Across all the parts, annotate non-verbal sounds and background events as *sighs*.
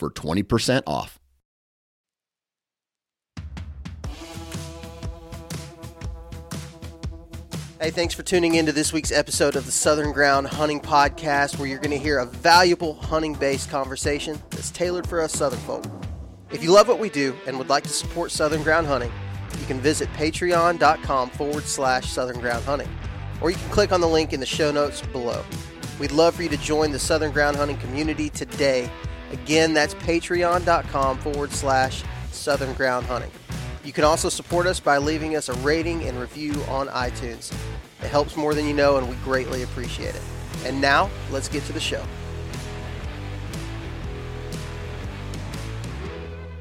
for 20% off. Hey, thanks for tuning in to this week's episode of the Southern Ground Hunting Podcast, where you're going to hear a valuable hunting based conversation that's tailored for us Southern folk. If you love what we do and would like to support Southern Ground Hunting, you can visit patreon.com forward slash Southern Ground Hunting, or you can click on the link in the show notes below. We'd love for you to join the Southern Ground Hunting community today. Again, that's patreon.com forward slash Southern Ground Hunting. You can also support us by leaving us a rating and review on iTunes. It helps more than you know, and we greatly appreciate it. And now, let's get to the show.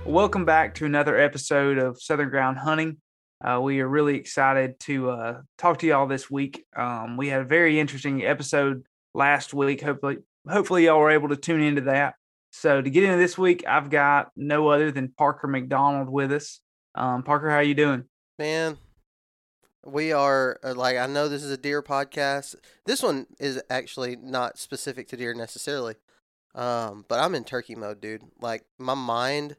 Welcome back to another episode of Southern Ground Hunting. Uh, we are really excited to uh, talk to y'all this week. Um, we had a very interesting episode last week. Hopefully, hopefully y'all were able to tune into that. So to get into this week, I've got no other than Parker McDonald with us. Um, Parker, how are you doing? Man, we are uh, like I know this is a deer podcast. This one is actually not specific to deer necessarily. Um, but I'm in turkey mode, dude. Like my mind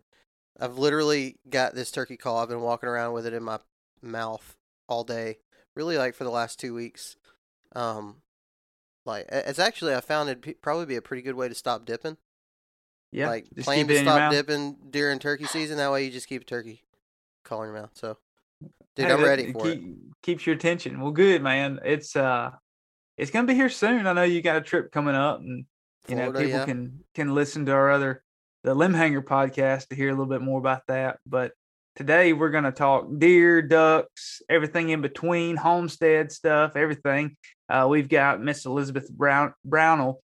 I've literally got this turkey call. I've been walking around with it in my mouth all day. Really like for the last 2 weeks. Um like it's actually I found it probably be a pretty good way to stop dipping. Yeah. Like plan to stop dipping during turkey season that way you just keep a turkey call in your mouth. So Dude, hey, I'm ready for keep, it. Keeps your attention. Well, good, man. It's uh, it's gonna be here soon. I know you got a trip coming up, and you Florida, know people yeah. can can listen to our other the Limb Hanger podcast to hear a little bit more about that. But today we're gonna talk deer, ducks, everything in between, homestead stuff, everything. Uh, we've got Miss Elizabeth Brown Brownell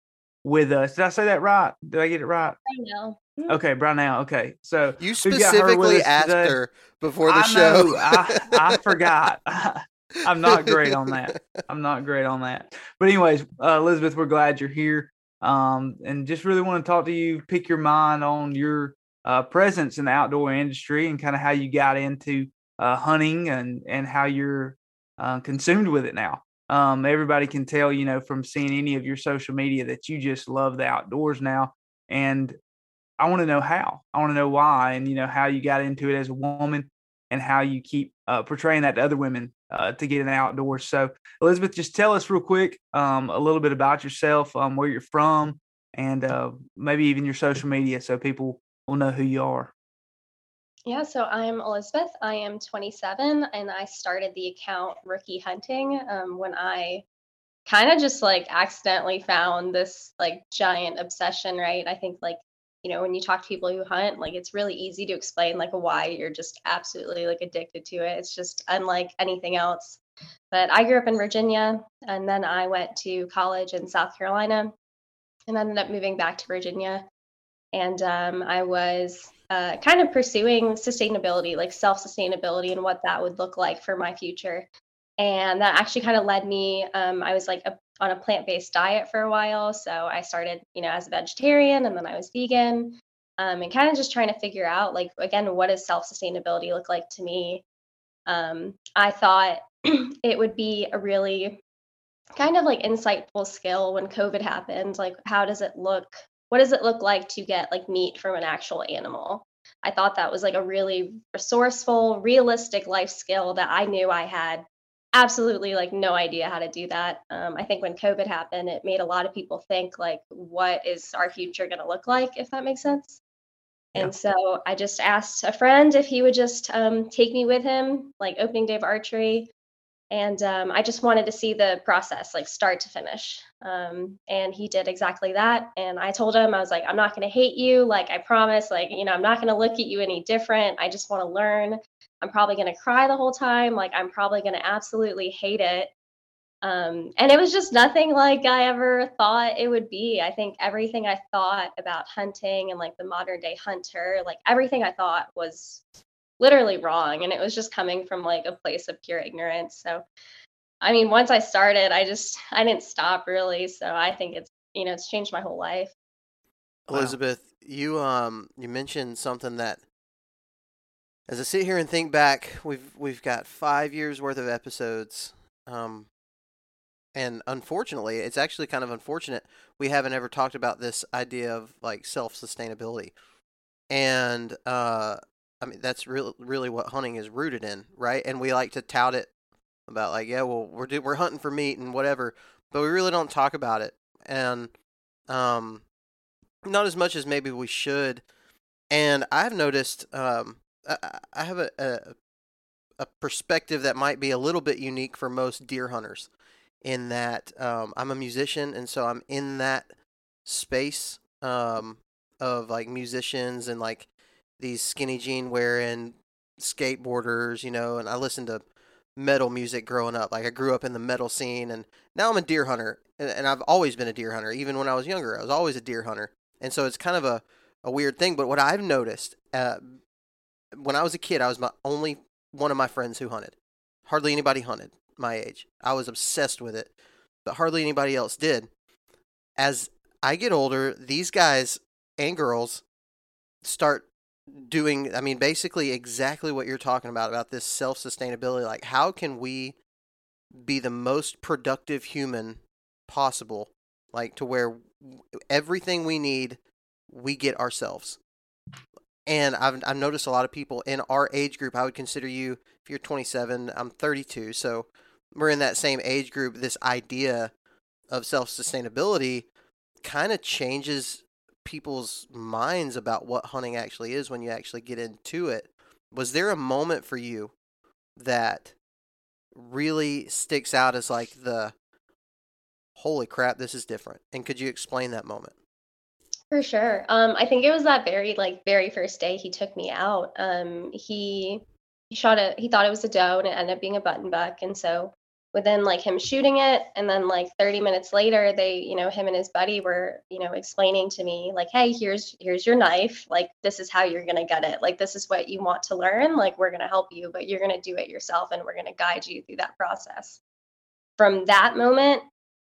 with us. Did I say that right? Did I get it right? Brownell. Mm-hmm. Okay, Brownell. Okay, so you specifically her asked today. her before the I show. Know, I, I *laughs* forgot. *laughs* I'm not great on that. I'm not great on that. But anyways, uh, Elizabeth, we're glad you're here. Um, and just really want to talk to you, pick your mind on your uh, presence in the outdoor industry and kind of how you got into uh, hunting and and how you're uh, consumed with it now. Um, everybody can tell, you know, from seeing any of your social media that you just love the outdoors now. And I want to know how. I want to know why, and you know how you got into it as a woman, and how you keep uh, portraying that to other women uh, to get in the outdoors. So, Elizabeth, just tell us real quick um, a little bit about yourself, um, where you're from, and uh, maybe even your social media, so people will know who you are. Yeah, so I'm Elizabeth. I am 27, and I started the account Rookie Hunting um, when I kind of just like accidentally found this like giant obsession. Right? I think like you know when you talk to people who hunt like it's really easy to explain like why you're just absolutely like addicted to it it's just unlike anything else but i grew up in virginia and then i went to college in south carolina and ended up moving back to virginia and um, i was uh, kind of pursuing sustainability like self sustainability and what that would look like for my future. And that actually kind of led me um, i was like a on a plant-based diet for a while. So i started you know as a vegetarian and then i was vegan um, and kind of just trying to figure out like again what does self-sustainability look like to me? Um, i thought *clears throat* it would be a really kind of like insightful skill when covid happened like how does it look what does it look like to get like meat from an actual animal i thought that was like a really resourceful realistic life skill that i knew i had absolutely like no idea how to do that. Um, I think when COVID happened, it made a lot of people think like, what is our future going to look like, if that makes sense. Yeah. And so I just asked a friend if he would just um, take me with him, like opening day of archery. And um, I just wanted to see the process, like start to finish. Um, and he did exactly that. And I told him, I was like, I'm not going to hate you. Like, I promise, like, you know, I'm not going to look at you any different. I just want to learn. I'm probably going to cry the whole time. Like, I'm probably going to absolutely hate it. Um, and it was just nothing like I ever thought it would be. I think everything I thought about hunting and like the modern day hunter, like everything I thought was literally wrong. And it was just coming from like a place of pure ignorance. So, I mean, once I started, I just, I didn't stop really. So I think it's, you know, it's changed my whole life. Elizabeth, wow. you, um, you mentioned something that as I sit here and think back, we've, we've got five years worth of episodes. Um, and unfortunately, it's actually kind of unfortunate we haven't ever talked about this idea of like self sustainability. And uh, I mean, that's really really what hunting is rooted in, right? And we like to tout it about like, yeah, well, we're do- we're hunting for meat and whatever, but we really don't talk about it, and um, not as much as maybe we should. And I've noticed, um, I, I have a, a a perspective that might be a little bit unique for most deer hunters in that um, I'm a musician, and so I'm in that space um, of like musicians and like these skinny jean wearing skateboarders, you know. And I listened to metal music growing up. Like I grew up in the metal scene, and now I'm a deer hunter, and, and I've always been a deer hunter. Even when I was younger, I was always a deer hunter, and so it's kind of a a weird thing. But what I've noticed uh, when I was a kid, I was my only one of my friends who hunted. Hardly anybody hunted my age. I was obsessed with it, but hardly anybody else did. As I get older, these guys and girls start doing I mean basically exactly what you're talking about about this self-sustainability like how can we be the most productive human possible like to where everything we need we get ourselves. And I've, I've noticed a lot of people in our age group i would consider you if you're 27 i'm 32 so we're in that same age group, this idea of self sustainability kind of changes people's minds about what hunting actually is when you actually get into it. Was there a moment for you that really sticks out as like the holy crap, this is different? And could you explain that moment? For sure. Um, I think it was that very like very first day he took me out. Um, he he shot a he thought it was a doe and it ended up being a button buck, and so within like him shooting it and then like 30 minutes later they you know him and his buddy were you know explaining to me like hey here's here's your knife. Like this is how you're going to get it. Like this is what you want to learn. Like we're going to help you but you're going to do it yourself and we're going to guide you through that process. From that moment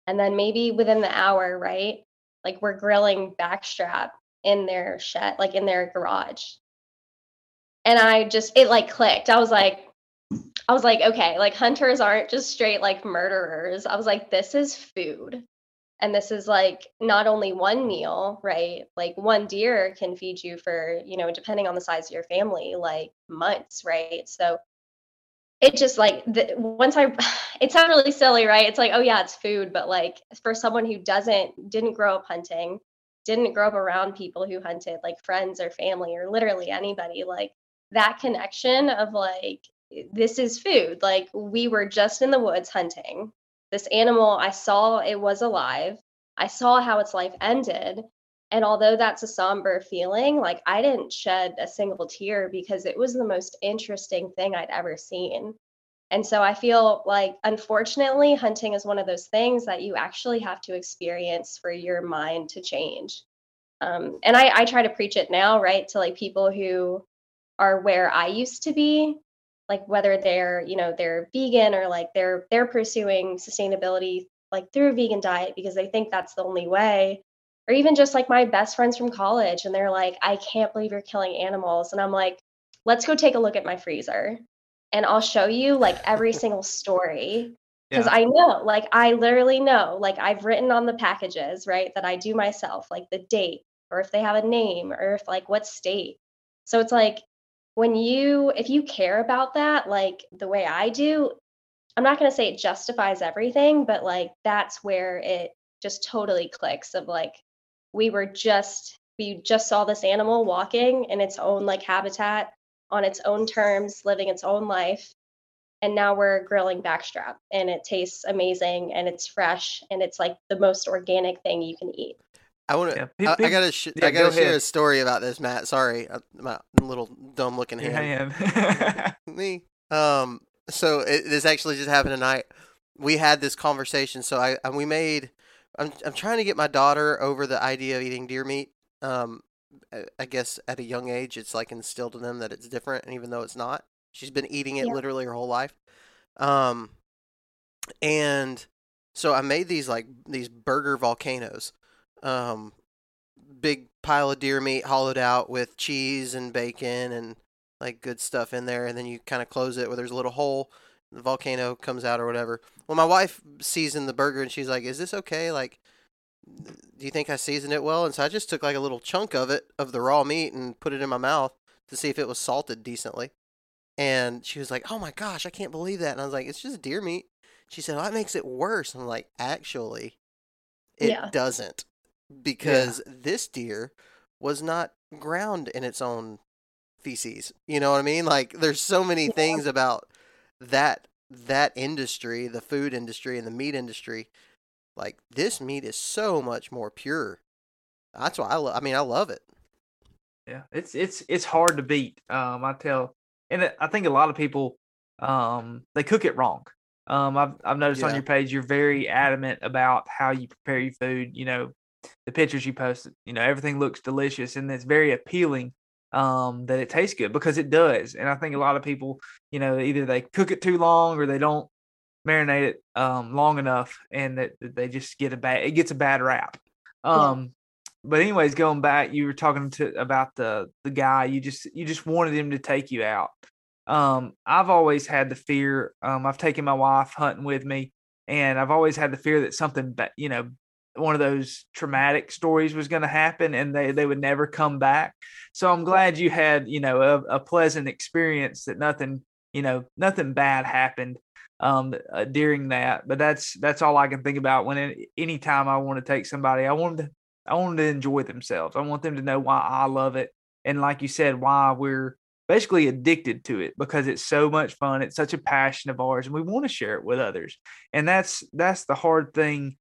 and then maybe within the hour right like we're grilling backstrap in their shed like in their garage. And i just it like clicked. I was like I was like, okay, like hunters aren't just straight like murderers. I was like, this is food. And this is like not only one meal, right? Like one deer can feed you for, you know, depending on the size of your family, like months, right? So it just like the, once I, *sighs* it sounds really silly, right? It's like, oh yeah, it's food, but like for someone who doesn't, didn't grow up hunting, didn't grow up around people who hunted, like friends or family or literally anybody, like that connection of like this is food. Like we were just in the woods hunting. This animal, I saw it was alive. I saw how its life ended. And although that's a somber feeling, like I didn't shed a single tear because it was the most interesting thing I'd ever seen. And so I feel like, unfortunately, hunting is one of those things that you actually have to experience for your mind to change. Um, and I, I try to preach it now, right, to like people who are where I used to be like whether they're you know they're vegan or like they're they're pursuing sustainability like through a vegan diet because they think that's the only way. Or even just like my best friends from college and they're like i can't believe you're killing animals. And i'm like let's go take a look at my freezer and i'll show you like every *laughs* single story. Because yeah. i know like i literally know like i've written on the packages right that i do myself like the date or if they have a name or if like what state. So it's like when you if you care about that like the way I do, I'm not going to say it justifies everything, but like that's where it just totally clicks of like we were just we just saw this animal walking in its own like habitat on its own terms, living its own life. And now we're grilling backstrap and it tastes amazing and it's fresh and it's like the most organic thing you can eat. I want to. Yeah, I, I, gotta. Sh- yeah, I gotta go share a story about this, Matt. Sorry, my little dumb looking hand. Yeah, *laughs* *laughs* Me. Um. So it, this actually just happened tonight. we had this conversation. So I and we made. I'm I'm trying to get my daughter over the idea of eating deer meat. Um, I guess at a young age, it's like instilled in them that it's different, and even though it's not, she's been eating it yeah. literally her whole life. Um, and so I made these like these burger volcanoes. Um, big pile of deer meat hollowed out with cheese and bacon and like good stuff in there, and then you kind of close it where there's a little hole. The volcano comes out or whatever. Well, my wife seasoned the burger and she's like, "Is this okay? Like, do you think I seasoned it well?" And so I just took like a little chunk of it of the raw meat and put it in my mouth to see if it was salted decently. And she was like, "Oh my gosh, I can't believe that!" And I was like, "It's just deer meat." She said, "Well, that makes it worse." I'm like, "Actually, it yeah. doesn't, because yeah. this deer was not ground in its own feces. You know what I mean? Like, there's so many yeah. things about that that industry, the food industry and the meat industry. Like, this meat is so much more pure. That's why I love. I mean, I love it. Yeah, it's it's it's hard to beat. Um, I tell and I think a lot of people um, they cook it wrong. Um, I've I've noticed yeah. on your page you're very adamant about how you prepare your food. You know, the pictures you posted. you know, everything looks delicious and it's very appealing um, that it tastes good because it does. And I think a lot of people, you know, either they cook it too long or they don't marinate it um, long enough, and that, that, they just get a bad it gets a bad rap. Um, but anyways, going back, you were talking to about the the guy. You just you just wanted him to take you out. Um, I've always had the fear. Um, I've taken my wife hunting with me, and I've always had the fear that something, you know, one of those traumatic stories was going to happen, and they they would never come back. So I'm glad you had you know a, a pleasant experience that nothing you know nothing bad happened um uh, during that but that's that's all i can think about when it, anytime i want to take somebody i want to I want them to enjoy themselves. I want them to know why I love it. And like you said, why we're basically addicted to it because it's so much fun. It's such a passion of ours and we want to share it with others. And that's that's the hard thing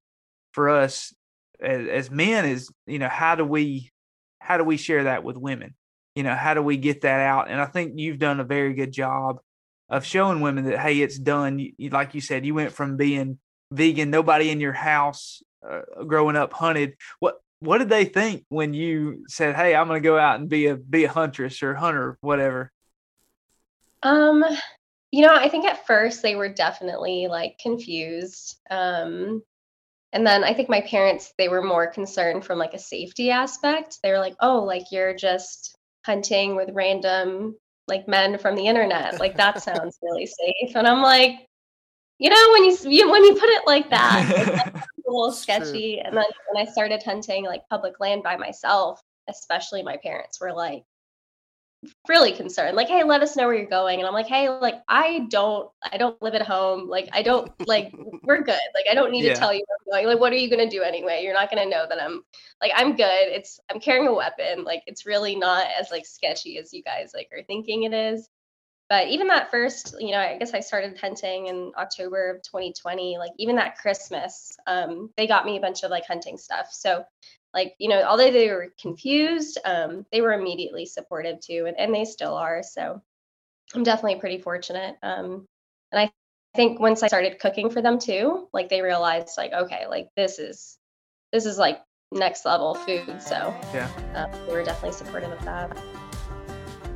for us as, as men is, you know, how do we how do we share that with women? You know, how do we get that out? And I think you've done a very good job of showing women that hey, it's done. You, like you said, you went from being vegan, nobody in your house uh, growing up hunted. What what did they think when you said, "Hey, I'm going to go out and be a be a huntress or hunter, whatever"? Um, you know, I think at first they were definitely like confused. Um, and then I think my parents they were more concerned from like a safety aspect. They were like, "Oh, like you're just hunting with random like men from the internet. Like that *laughs* sounds really safe." And I'm like, you know, when you, you when you put it like that, like, *laughs* a little sketchy. True. And then when I started hunting like public land by myself, especially my parents were like really concerned like hey let us know where you're going. And i'm like hey like i don't i don't live at home. Like i don't like *laughs* we're good. Like i don't need yeah. to tell you where i'm going. Like what are you going to do anyway? You're not going to know that i'm like i'm good. It's i'm carrying a weapon. Like it's really not as like sketchy as you guys like are thinking it is. But even that first you know i guess i started hunting in october of 2020 like even that christmas um, they got me a bunch of like hunting stuff. So like you know although they were confused um, they were immediately supportive too and, and they still are so i'm definitely pretty fortunate um, and i think once i started cooking for them too like they realized like okay like this is this is like next level food so yeah. uh, they were definitely supportive of that.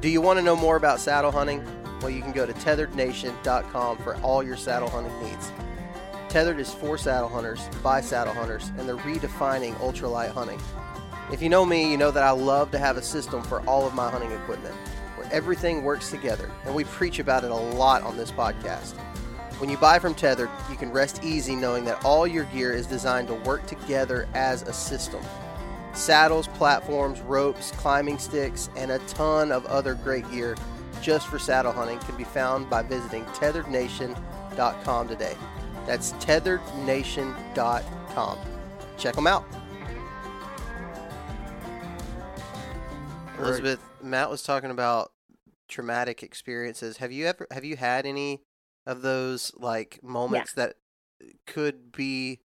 Do you want to know more about saddle hunting? Well, you can go to tetherednation.com for all your saddle hunting needs. Tethered is for saddle hunters, by saddle hunters, and they're redefining ultralight hunting. If you know me, you know that I love to have a system for all of my hunting equipment where everything works together, and we preach about it a lot on this podcast. When you buy from Tethered, you can rest easy knowing that all your gear is designed to work together as a system. Saddles, platforms, ropes, climbing sticks, and a ton of other great gear just for saddle hunting can be found by visiting tetherednation.com today. That's tetherednation.com. Check them out. Elizabeth, Matt was talking about traumatic experiences. Have you ever have you had any of those like moments yeah. that could be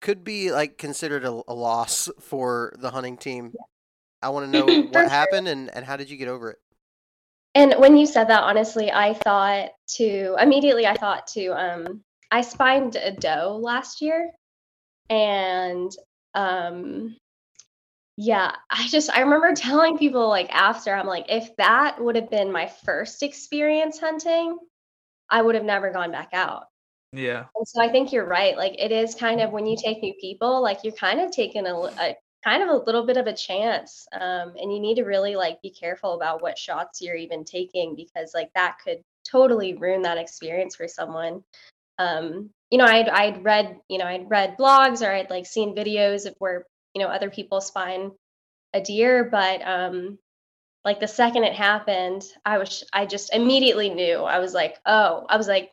could be like considered a, a loss for the hunting team? Yeah. I want to know what happened and, and how did you get over it? And when you said that, honestly, I thought to immediately I thought to um I spined a doe last year, and um, yeah, I just I remember *laughs* telling people like after I'm like, if that would have been my first experience hunting, I would have never gone back out. Yeah. And so I think you're right. Like it is kind of when you take new people, like you're kind of taking a, a kind of a little bit of a chance. Um, and you need to really like be careful about what shots you're even taking because like that could totally ruin that experience for someone. Um, you know, I'd I'd read, you know, I'd read blogs or I'd like seen videos of where you know other people spine a deer but um like the second it happened i was i just immediately knew. I was like oh i was like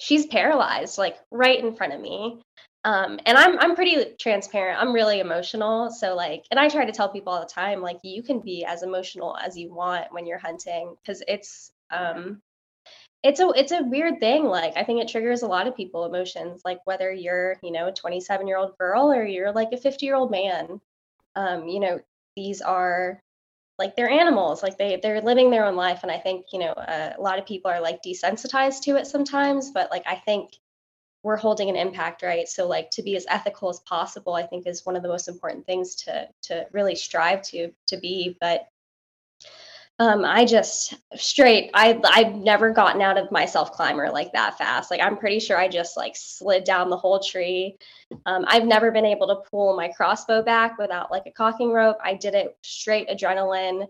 she's paralyzed like right in front of me. Um and i'm i'm pretty transparent. I'm really emotional. So like and i try to tell people all the time like you can be as emotional as you want when you're hunting because it's um it's a it's a weird thing like i think it triggers a lot of people emotions like whether you're you know a 27 year old girl or you're like a 50 year old man um you know these are like they're animals like they they're living their own life and i think you know uh, a lot of people are like desensitized to it sometimes but like i think we're holding an impact right? So like to be as ethical as possible i think is one of the most important things to to really strive to to be but um, I just straight, I I've never gotten out of my self climber like that fast. Like I'm pretty sure I just like slid down the whole tree. Um, I've never been able to pull my crossbow back without like a cocking rope. I did it straight adrenaline,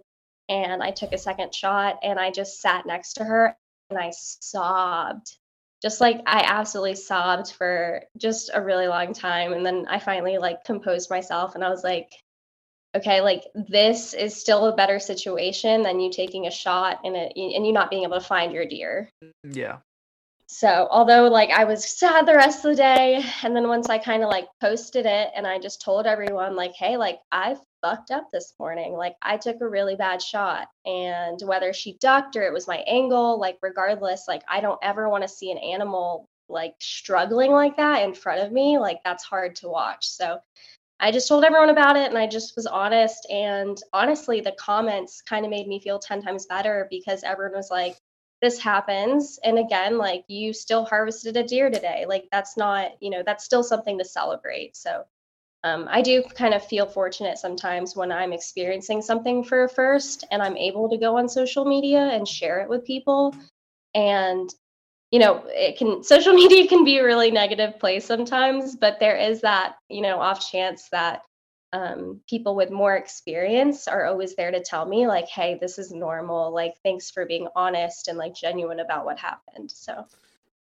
and I took a second shot, and I just sat next to her, and I sobbed, just like I absolutely sobbed for just a really long time, and then I finally like composed myself, and I was like, okay like this is still a better situation than you taking a shot and it and you not being able to find your deer. Mm, yeah. So although like i was sad the rest of the day and then once i kind of like posted it and i just told everyone like hey like i fucked up this morning. Like i took a really bad shot. And whether she ducked or it was my angle like regardless like i don't ever want to see an animal like struggling like that in front of me like that's hard to watch. So I just told everyone about it and I just was honest. And honestly, the comments kind of made me feel 10 times better because everyone was like, this happens. And again, like you still harvested a deer today. Like that's not, you know, that's still something to celebrate. So um, I do kind of feel fortunate sometimes when I'm experiencing something for a first and I'm able to go on social media and share it with people. And you know it can social *laughs* media can be a really negative place sometimes but there is that you know off chance that um, people with more experience are always there to tell me like hey this is normal. Like thanks for being honest and like genuine about what happened. So.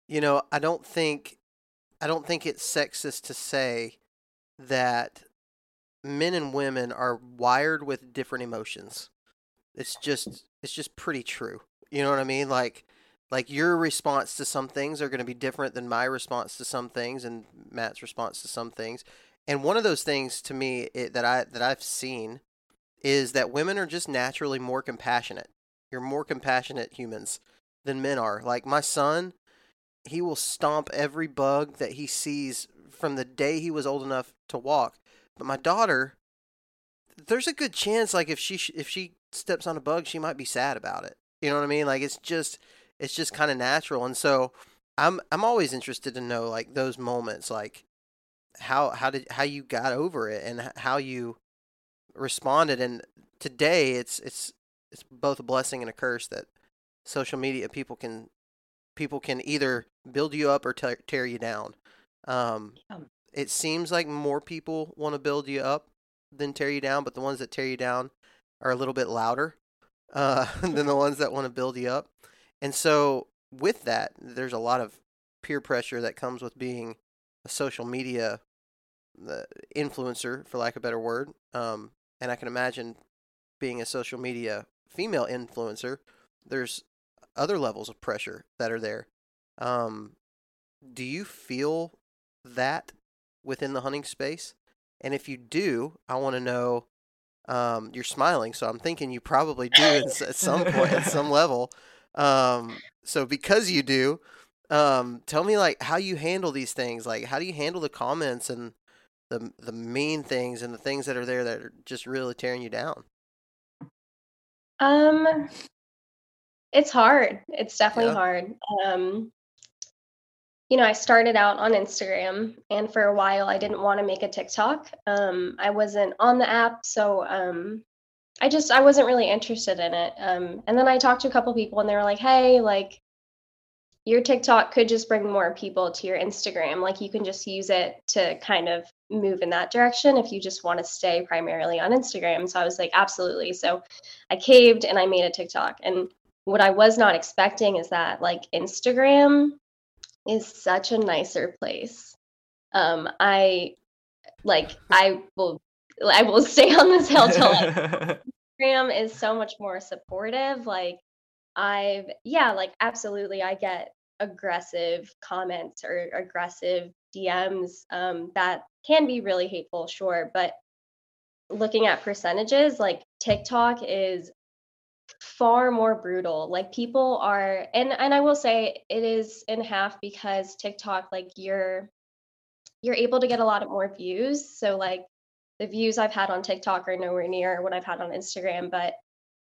You know i don't think i don't think it's sexist to say that men and women are wired with different emotions. It's just it's just pretty true. You know what i mean? Like like your response to some things are going to be different than my response to some things and Matt's response to some things. And one of those things to me it, that I that I've seen is that women are just naturally more compassionate. You're more compassionate humans than men are. Like my son, he will stomp every bug that he sees from the day he was old enough to walk. But my daughter, there's a good chance like if she if she steps on a bug, she might be sad about it. You know what I mean? Like it's just it's just kind of natural. And so I'm I'm always interested to know like those moments, like how how did how you got over it and how you responded. And today it's it's it's both a blessing and a curse that social media people can people can either build you up or tear, tear you down. Um, it seems like more people want to build you up than tear you down, but the ones that tear you down are a little bit louder uh, *laughs* than the ones that want to build you up. And so with that, there's a lot of peer pressure that comes with being a social media uh, influencer, for lack of a better word. Um, and I can imagine being a social media female influencer, there's other levels of pressure that are there. Um, do you feel that within the hunting space? And if you do, I want to know. Um, you're smiling, so I'm thinking you probably do at some point, at *laughs* some level. Um, so because you do, um, tell me like how you handle these things. Like how do you handle the comments and the the mean things and the things that are there that are just really tearing you down? Um, it's hard. It's definitely yeah. hard. Um, you know, I started out on Instagram, and for a while I didn't want to make a TikTok. Um, I wasn't on the app, so um, I just I wasn't really interested in it. Um, and then I talked to a couple people, and they were like, "Hey, like your TikTok could just bring more people to your Instagram. Like you can just use it to kind of move in that direction if you just want to stay primarily on Instagram." So I was like, "Absolutely." So I caved and I made a TikTok, and what I was not expecting is that like Instagram is such a nicer place. Um, I like I will I will *laughs* stay on this hill till *laughs* Instagram is so much more supportive. Like I've yeah, like absolutely I get aggressive comments or aggressive DMs um, that can be really hateful, sure, but looking at percentages, like TikTok is far more brutal. Like people are and and I will say it is in half because TikTok like you're you're able to get a lot of more views. So like the views I've had on TikTok are nowhere near what I've had on Instagram, but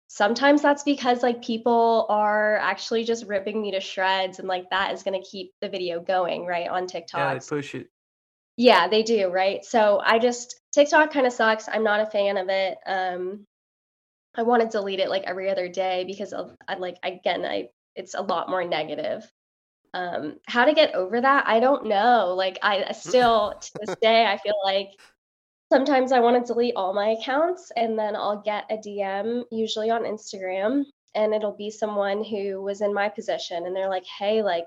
sometimes that's because like people are actually just ripping me to shreds and like that is going to keep the video going, right, on TikTok. Yeah, they push it. Yeah, they do, right? So I just TikTok kind of sucks. I'm not a fan of it. Um I want to delete it like every other day because of I like again I it's a lot more negative. Um, how to get over that? I don't know. Like I *laughs* still to this day I feel like sometimes I want to delete all my accounts and then I'll get a DM usually on Instagram and it'll be someone who was in my position and they're like, "Hey, like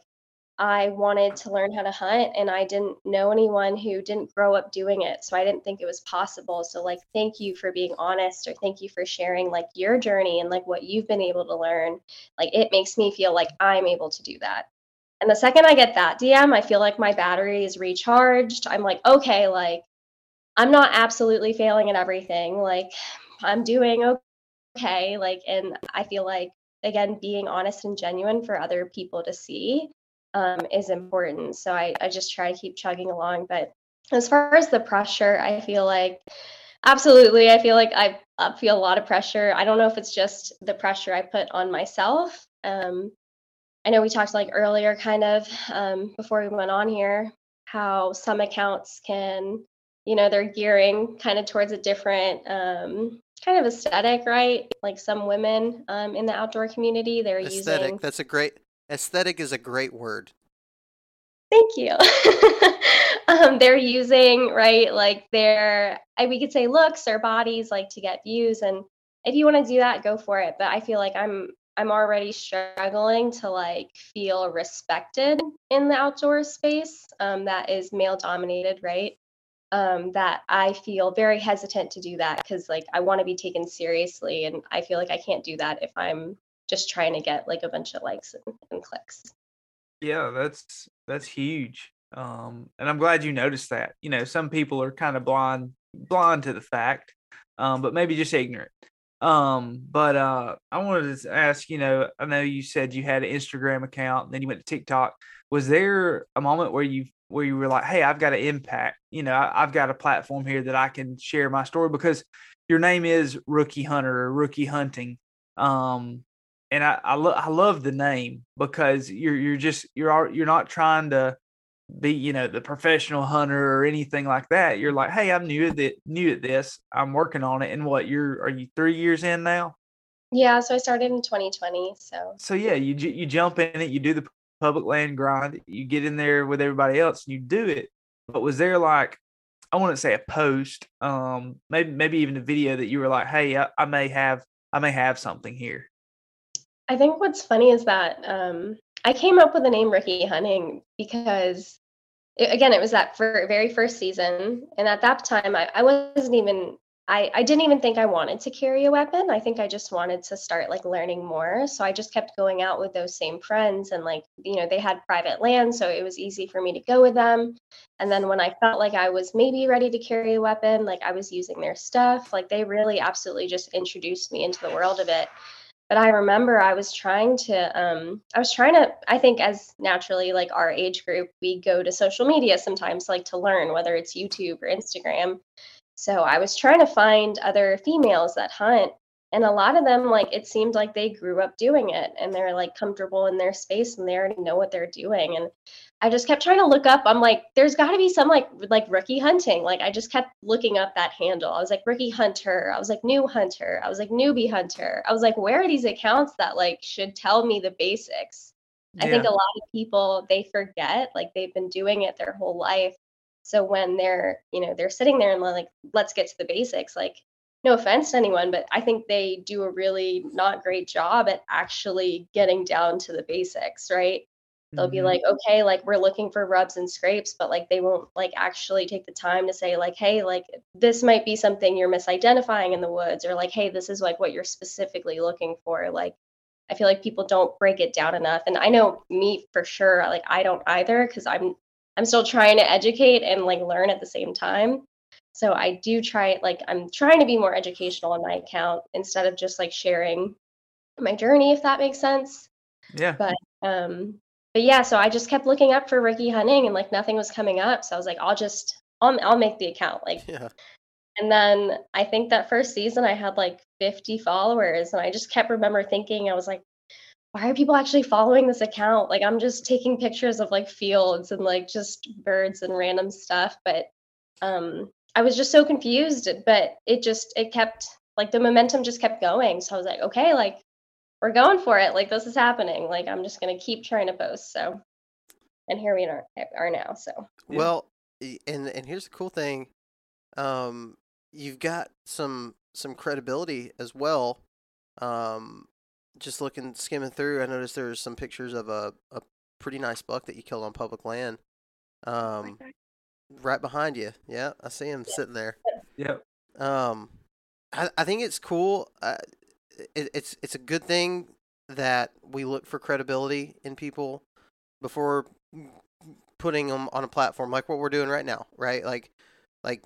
I wanted to learn how to hunt and I didn't know anyone who didn't grow up doing it. So I didn't think it was possible. So like thank you for being honest or thank you for sharing like your journey and like what you've been able to learn. Like it makes me feel like I'm able to do that. And the second I get that DM, I feel like my battery is recharged. I'm like, okay, like I'm not absolutely failing at everything. Like I'm doing okay. Like and I feel like again being honest and genuine for other people to see um, is important. So I, I just try to keep chugging along. But as far as the pressure, I feel like absolutely, I feel like I, feel a lot of pressure. I don't know if it's just the pressure I put on myself. Um, I know we talked like earlier, kind of um, before we went on here, how some accounts can, you know, they're gearing kind of towards a different um, kind of aesthetic, right? Like some women um, in the outdoor community, they're aesthetic. using. That's a great Aesthetic is a great word. Thank you. *laughs* um, they're using right, like their we could say looks or bodies, like to get views, and if you want to do that, go for it. But I feel like I'm I'm already struggling to like feel respected in the outdoor space um, that is male dominated, right? Um, that I feel very hesitant to do that because like I want to be taken seriously, and I feel like I can't do that if I'm just trying to get like a bunch of likes and, and clicks. Yeah, that's that's huge. Um, and I'm glad you noticed that. You know, some people are kind of blind blind to the fact, um, but maybe just ignorant. Um, but uh, I wanted to ask, you know, I know you said you had an Instagram account, then you went to TikTok. Was there a moment where you where you were like, "Hey, I've got an impact. You know, I've got a platform here that I can share my story because your name is Rookie Hunter or Rookie Hunting." Um, and I I, lo- I love the name because you're you're just you're you're not trying to be you know the professional hunter or anything like that. You're like, hey, I'm new at it, new at this. I'm working on it. And what you're are you three years in now? Yeah, so I started in 2020. So so yeah, you you jump in it, you do the public land grind, you get in there with everybody else, and you do it. But was there like I wouldn't say a post, um, maybe maybe even a video that you were like, hey, I, I may have I may have something here. I think what's funny is that um, I came up with the name Rookie Hunting because, again, it was that for very first season, and at that time, I, I wasn't even. I, I didn't even think I wanted to carry a weapon. I think I just wanted to start like learning more. So I just kept going out with those same friends and like, you know, they had private land. So it was easy for me to go with them. And then when I felt like I was maybe ready to carry a weapon, like I was using their stuff, like they really absolutely just introduced me into the world of it but i remember i was trying to um i was trying to i think as naturally like our age group we go to social media sometimes like to learn whether it's youtube or instagram so i was trying to find other females that hunt and a lot of them like it seemed like they grew up doing it and they're like comfortable in their space and they already know what they're doing and i just kept trying to look up i'm like there's got to be some like like rookie hunting like i just kept looking up that handle i was like rookie hunter i was like new hunter i was like newbie hunter i was like where are these accounts that like should tell me the basics yeah. i think a lot of people they forget like they've been doing it their whole life so when they're you know they're sitting there and like let's get to the basics like no offense to anyone, but I think they do a really not great job at actually getting down to the basics, right? They'll mm-hmm. be like, okay, like we're looking for rubs and scrapes, but like they won't like actually take the time to say, like, hey, like this might be something you're misidentifying in the woods, or like, hey, this is like what you're specifically looking for. Like, I feel like people don't break it down enough. And I know me for sure, like I don't either, because I'm I'm still trying to educate and like learn at the same time. So I do try like I'm trying to be more educational on my account instead of just like sharing my journey, if that makes sense. Yeah. But um, but yeah, so I just kept looking up for Rookie Hunting and like nothing was coming up. So I was like, I'll just I'll I'll make the account. Like yeah. And then I think that first season I had like 50 followers and I just kept remember thinking I was like why are people actually following this account? Like I'm just taking pictures of like fields and like just birds and random stuff, but um I was just so confused, but it just it kept like the momentum just kept going. So I was like, okay, like we're going for it. Like this is happening. Like I'm just gonna keep trying to post. So and here we are are now. So well, and and here's the cool thing, um, you've got some some credibility as well. Um, just looking skimming through, I noticed there's some pictures of a a pretty nice buck that you killed on public land. Um, right behind you. Yeah, I see him sitting there. Yep. Um, I I think it's cool. Uh, it, it's it's a good thing that we look for credibility in people before putting them on a platform like what we're doing right now, right? Like, like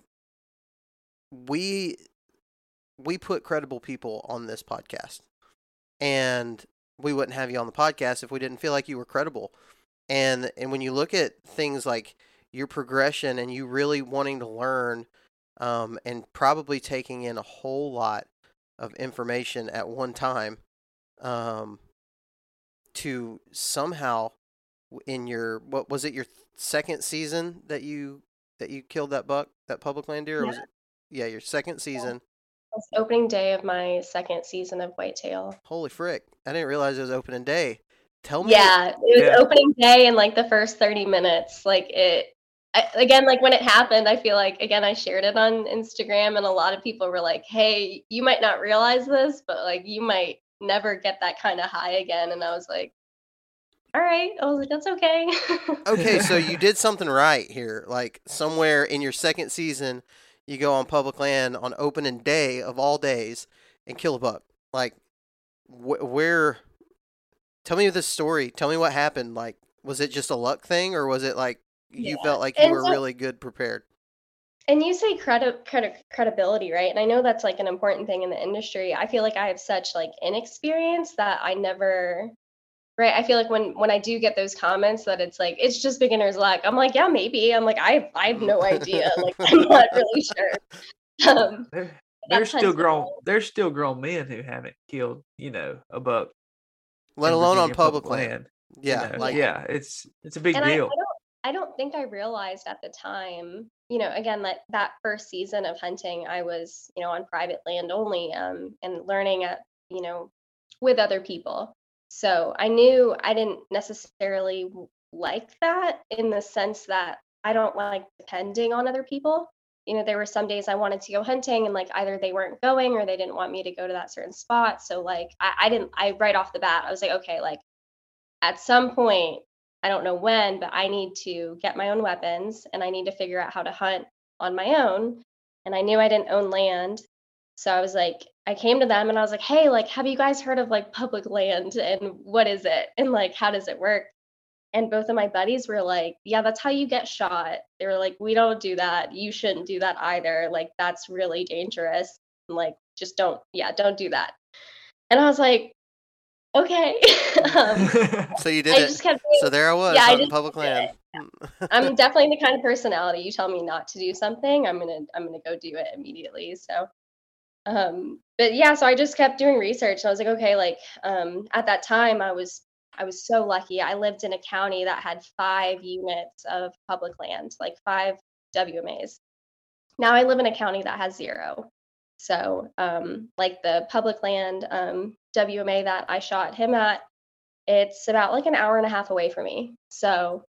we we put credible people on this podcast, and we wouldn't have you on the podcast if we didn't feel like you were credible. And and when you look at things like your progression and you really wanting to learn um, and probably taking in a whole lot of information at one time um, to somehow in your what was it your second season that you that you killed that buck that public land deer yeah. was it yeah your second season yeah. opening day of my second season of whitetail holy frick i didn't realize it was opening day tell me yeah it was yeah. opening day in like the first 30 minutes like it I, again, like when it happened, I feel like again I shared it on Instagram, and a lot of people were like, "Hey, you might not realize this, but like you might never get that kind of high again." And I was like, "All right," I was like, "That's okay." okay, so *laughs* you did something right here. Like somewhere in your second season, you go on public land on opening day of all days and kill a buck. Like, wh- where? Tell me this story. Tell me what happened. Like, was it just a luck thing, or was it like you yeah. felt like you and were so, really good prepared. And you say credi- credi- credibility, right? And I know that's like an important thing in the industry. I feel like I have such like inexperience that I never right i feel like when when i do get those comments that it's like it's just beginner's luck i'm like yeah maybe i'm like i i have no idea like i'm not *laughs* really sure um, there, there's still grown there's still grown men who haven't killed you know a buck let alone on public land, land. yeah you know? like yeah it's it's a big deal I, I, don't I don't think I realized at the time, you know, again, that that first season of hunting, I was, you know, on private land only um, and learning at, you know, with other people. So I knew I didn't necessarily like that in the sense that I don't like depending on other people. You know, there were some days I wanted to go hunting and like either they weren't going or they didn't want me to go to that certain spot. So like I, I didn't I right off the bat, I was like, okay, like at some point I don't know when, but I need to get my own weapons and I need to figure out how to hunt on my own. And I knew I didn't own land. So I was like, I came to them and I was like, hey, like, have you guys heard of like public land and what is it? And like, how does it work? And both of my buddies were like, yeah, that's how you get shot. They were like, we don't do that. You shouldn't do that either. Like, that's really dangerous. And like, just don't, yeah, don't do that. And I was like, okay. *laughs* um, *laughs* so you did I it. Doing, so there I was yeah, I public land. *laughs* I'm definitely the kind of personality. You tell me not to do something, I'm gonna I'm gonna go do it immediately. So Um, but yeah, so I just kept doing research. I was like, okay, like um, at that time, I was I was so lucky. I lived in a county that had five units of public land, like five WMAs. Now I live in a county that has zero. So, um, like the public land um, WMA that I shot him at, it's about like an hour and a half away from me. So,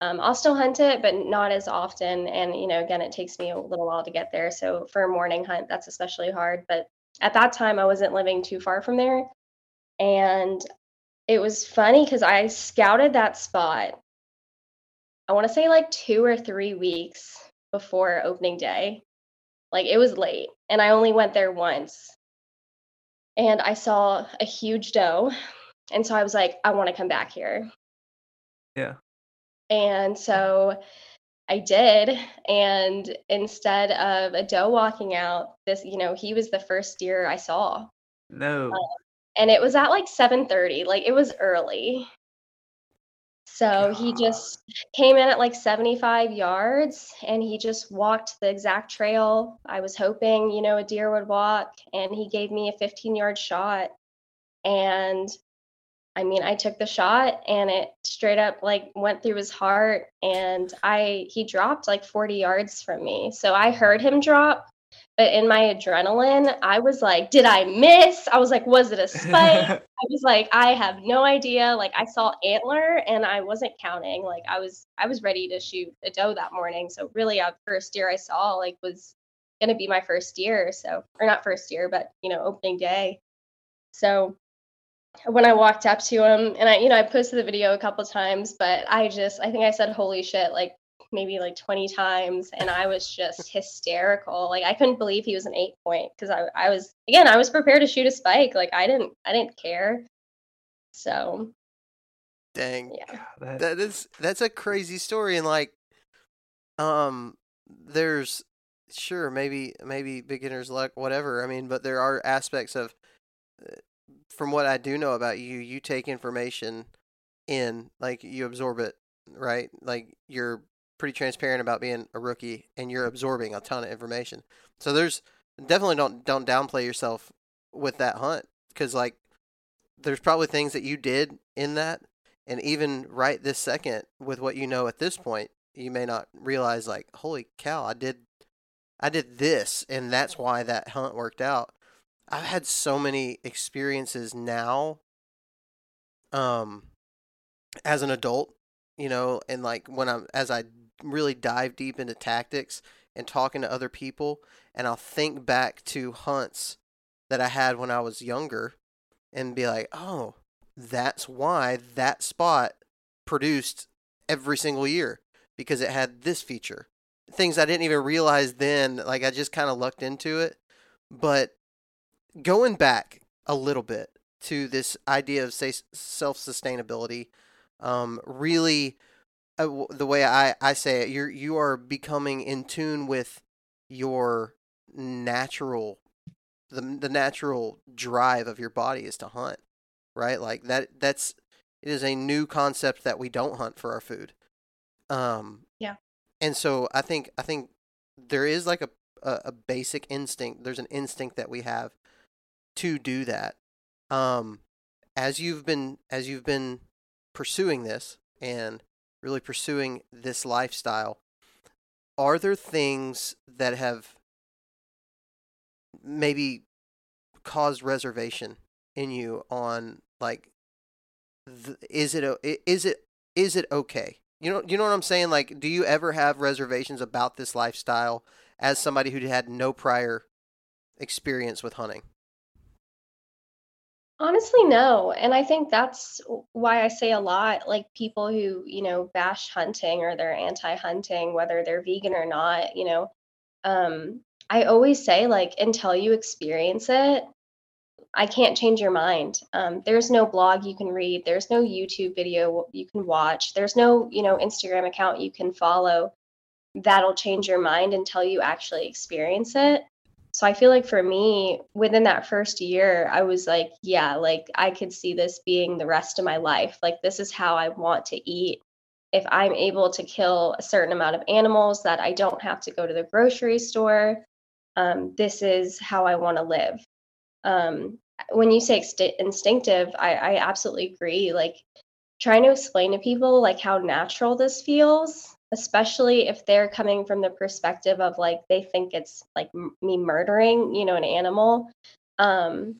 um, I'll still hunt it, but not as often. And, you know, again, it takes me a little while to get there. So, for a morning hunt, that's especially hard. But at that time, I wasn't living too far from there. And it was funny because I scouted that spot, I want to say like two or three weeks before opening day. Like it was late, and I only went there once. And I saw a huge doe. And so I was like, I want to come back here. Yeah. And so I did. And instead of a doe walking out, this, you know, he was the first deer I saw. No. Um, and it was at like 7:30, like it was early. So he just came in at like 75 yards and he just walked the exact trail I was hoping, you know, a deer would walk and he gave me a 15 yard shot. And I mean, I took the shot and it straight up like went through his heart and I he dropped like 40 yards from me. So I heard him drop but in my adrenaline, I was like, did I miss? I was like, was it a spike? *laughs* I was like, I have no idea. Like I saw antler and I wasn't counting. Like I was I was ready to shoot a doe that morning. So really our first deer I saw like was gonna be my first deer. So or not first year but you know, opening day. So when I walked up to him and I, you know, I posted the video a couple times, but I just I think I said holy shit like maybe like 20 times and I was just hysterical. Like I couldn't believe he was an eight point because I, I was again, I was prepared to shoot a spike. Like I didn't I didn't care. So Dang. Yeah. That, that is that's a crazy story and like um there's sure maybe maybe beginner's luck whatever. I mean, but there are aspects of uh, from what I do know about you, you take information in like you absorb it, right? Like you're pretty transparent about being a rookie and you're absorbing a ton of information. So there's definitely don't don't downplay yourself with that hunt because like there's probably things that you did in that and even right this second with what you know at this point you may not realize like holy cow I did I did this and that's why that hunt worked out. I've had so many experiences now um as an adult, you know, and like when I'm as I really dive deep into tactics and talking to other people and I'll think back to hunts that I had when I was younger and be like, "Oh, that's why that spot produced every single year because it had this feature." Things I didn't even realize then, like I just kind of lucked into it. But going back a little bit to this idea of say self-sustainability um, really uh, the way I, I say it, you're you are becoming in tune with your natural the the natural drive of your body is to hunt, right? Like that that's it is a new concept that we don't hunt for our food. Um Yeah. And so I think I think there is like a a, a basic instinct. There's an instinct that we have to do that. Um as you've been as you've been pursuing this and really pursuing this lifestyle, are there things that have maybe caused reservation in you on like th- is it is it is it okay? You know you know what I'm saying like do you ever have reservations about this lifestyle as somebody who had no prior experience with hunting? Honestly, no. And I think that's why I say a lot like people who, you know, bash hunting or they're anti hunting, whether they're vegan or not, you know, um, I always say, like, until you experience it, I can't change your mind. Um, there's no blog you can read, there's no YouTube video you can watch, there's no, you know, Instagram account you can follow that'll change your mind until you actually experience it. So I feel like for me, within that first year, I was like, yeah, like I could see this being the rest of my life. Like, this is how I want to eat. If I'm able to kill a certain amount of animals that I don't have to go to the grocery store, um, this is how I want to live. Um, when you say ext- instinctive, I, I absolutely agree. Like trying to explain to people like how natural this feels, especially if they're coming from the perspective of like they think it's like m- me murdering, you know, an animal. Um,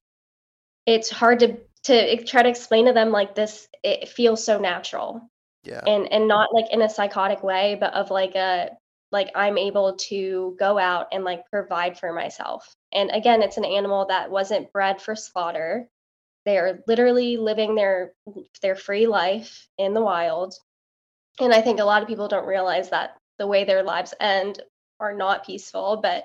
it's hard to to try to explain to them like this. It feels so natural Yeah. and and not like in a psychotic way but of like a like i'm able to go out and like provide for myself and again it's an animal that wasn't bred for slaughter they are literally living their their free life in the wild and i think a lot of people don't realize that the way their lives end are not peaceful but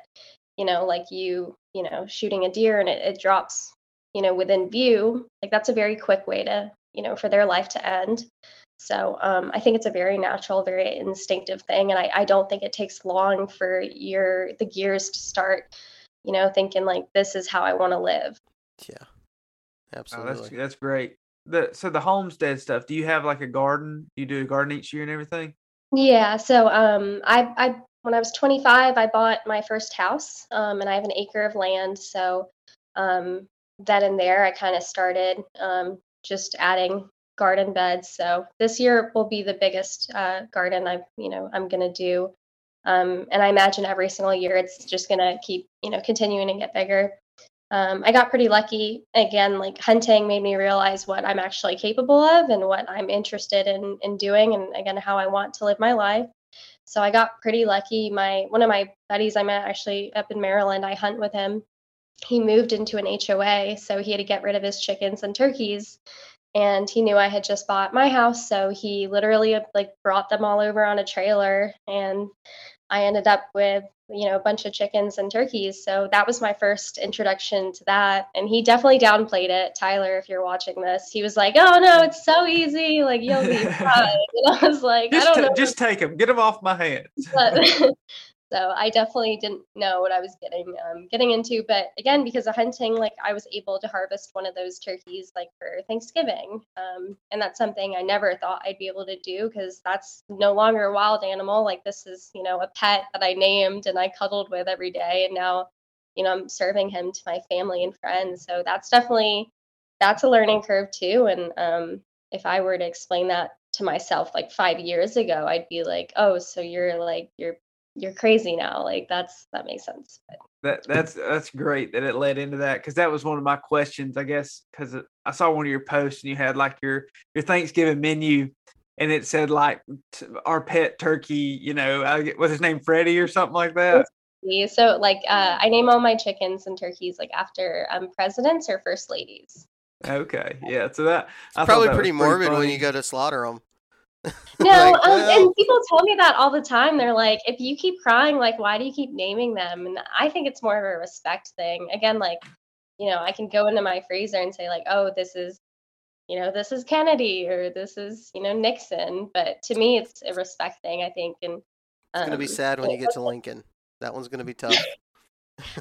you know like you you know shooting a deer and it, it drops you know within view like that's a very quick way to you know for their life to end so um, I think it's a very natural, very instinctive thing, and I, I don't think it takes long for your the gears to start, you know, thinking like this is how I want to live. Yeah. Oh, that's Absolutely. that's great. The so the homestead stuff. Do you have like a garden? You do a garden each year and everything? Yeah. So um, I I when I was 25, I bought my first house, um, and I have an acre of land. So um, then and there, I kind of started um, just adding garden beds. So this year will be the biggest uh, garden I, you know, I'm to do. Um, and I imagine every single year it's just to keep, you know, continuing to get bigger. Um, I got pretty lucky. Again, like hunting made me realize what I'm actually capable of and what I'm interested in in doing, and again how I want to live my life. So I got pretty lucky. My one of my buddies I met actually up in Maryland. I hunt with him. He moved into an HOA, so he had to get rid of his chickens and turkeys and he knew I had just bought my house, so he literally like brought them all over on a trailer, and I ended up with you know a bunch of chickens and turkeys. So that was my first introduction to that, and he definitely downplayed it. Tyler, if you're watching this, he was like, "Oh no, it's so easy, like you'll be *laughs* fine." *laughs* And I was like, Just "I don't ta- know." just take them. Get them off my hands. but *laughs* so I definitely didn't know what I was getting um, getting into. But again, because of hunting, like I was able to harvest one of those turkeys like for Thanksgiving, um, and that's something I never thought I'd be able to do because that's no longer a wild animal. Like this is you know a pet that I named and I cuddled with every day, and now you know I'm serving him to my family and friends. So that's definitely that's a learning curve too. And um, if I were to explain that to myself like five years ago, I'd be like, oh, so you're like you're you're crazy now. Like that's that makes sense. But That that's that's great that it led into that because that was one of my questions, I guess, because I saw one of your posts and you had like your your Thanksgiving menu, and it said like t- our pet turkey, you know, I, was his name Freddie or something like that? so like uh, I name all my chickens and turkeys like after um, presidents or first ladies. Okay, yeah. So that I thought Probably that pretty morbid when you go to slaughter them. *laughs* No, Like, um, well- and people tell me that all the time. They're like, if you keep crying, like, why do you keep naming them? And I think it's more of a respect thing. Again, like, you know, I can go into my freezer and say, like, oh, this is, you know, this is Kennedy or this is, you know, Nixon. But to me, it's a respect thing, I think. And It's gonna be um, sad when you get to *laughs* Lincoln. That one's gonna be tough.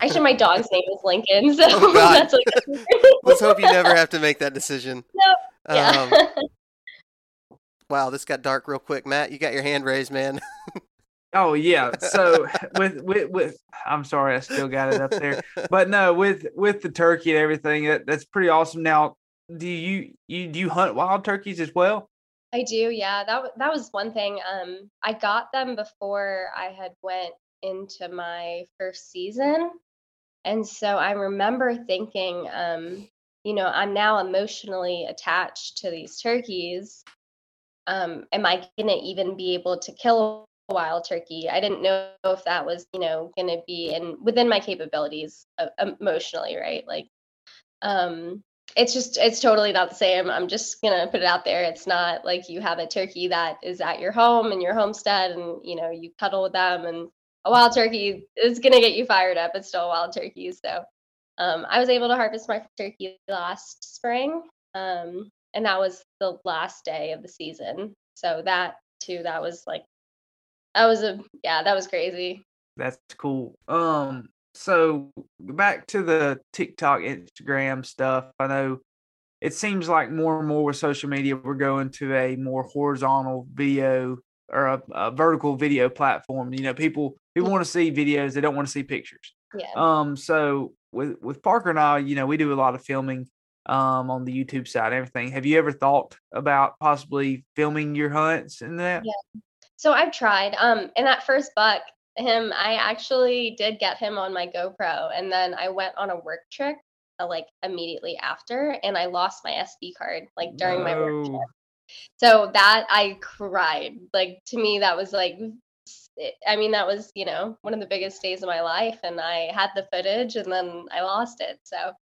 Actually, my dog's name is Lincoln, *laughs* so Oh, that's like. Let's hope you never have to make that decision. No, yeah. Wow, this got dark real quick. Matt, you got your hand raised, man. *laughs* Oh yeah. So *laughs* with with with I'm sorry, I still got it up there. But no, with with the turkey and everything, that, that's pretty awesome. Now, do you you do you hunt wild turkeys as well? I do, yeah. That wa- that was one thing. Um, I got them before I had went into my first season, and so I remember thinking, um, you know, I'm now emotionally attached to these turkeys. Um, am I gonna even be able to kill a wild turkey? I didn't know if that was, you know, gonna be in within my capabilities uh, emotionally, right? Like, um, it's just it's totally not the same. I'm just gonna put it out there. It's not like you have a turkey that is at your home and your homestead and you know you cuddle with them and a wild turkey is gonna get you fired up. It's still a wild turkey. So um, i was able to harvest my turkey last spring. Um, and that was the last day of the season so that too that was like that was a yeah that was crazy That's cool. Um, so back to the TikTok, Instagram stuff. I know it seems like more and more with social media, we're going to a more horizontal video or a, a vertical video platform. You know, people people want to see videos; they don't want to see pictures. Yeah. Um, so with with Parker and I, you know, we do a lot of filming um on the YouTube side everything. Have you ever thought about possibly filming your hunts and that? Yeah. So I've tried. Um, in that first buck, him, I actually did get him on my GoPro, and then I went on a work trip uh, like immediately after, and I lost my SD card like during my work trip. So that I cried. Like to me, that was like, it- I mean, that was you know one of the biggest days of my life, and I had the footage, and then I lost it. So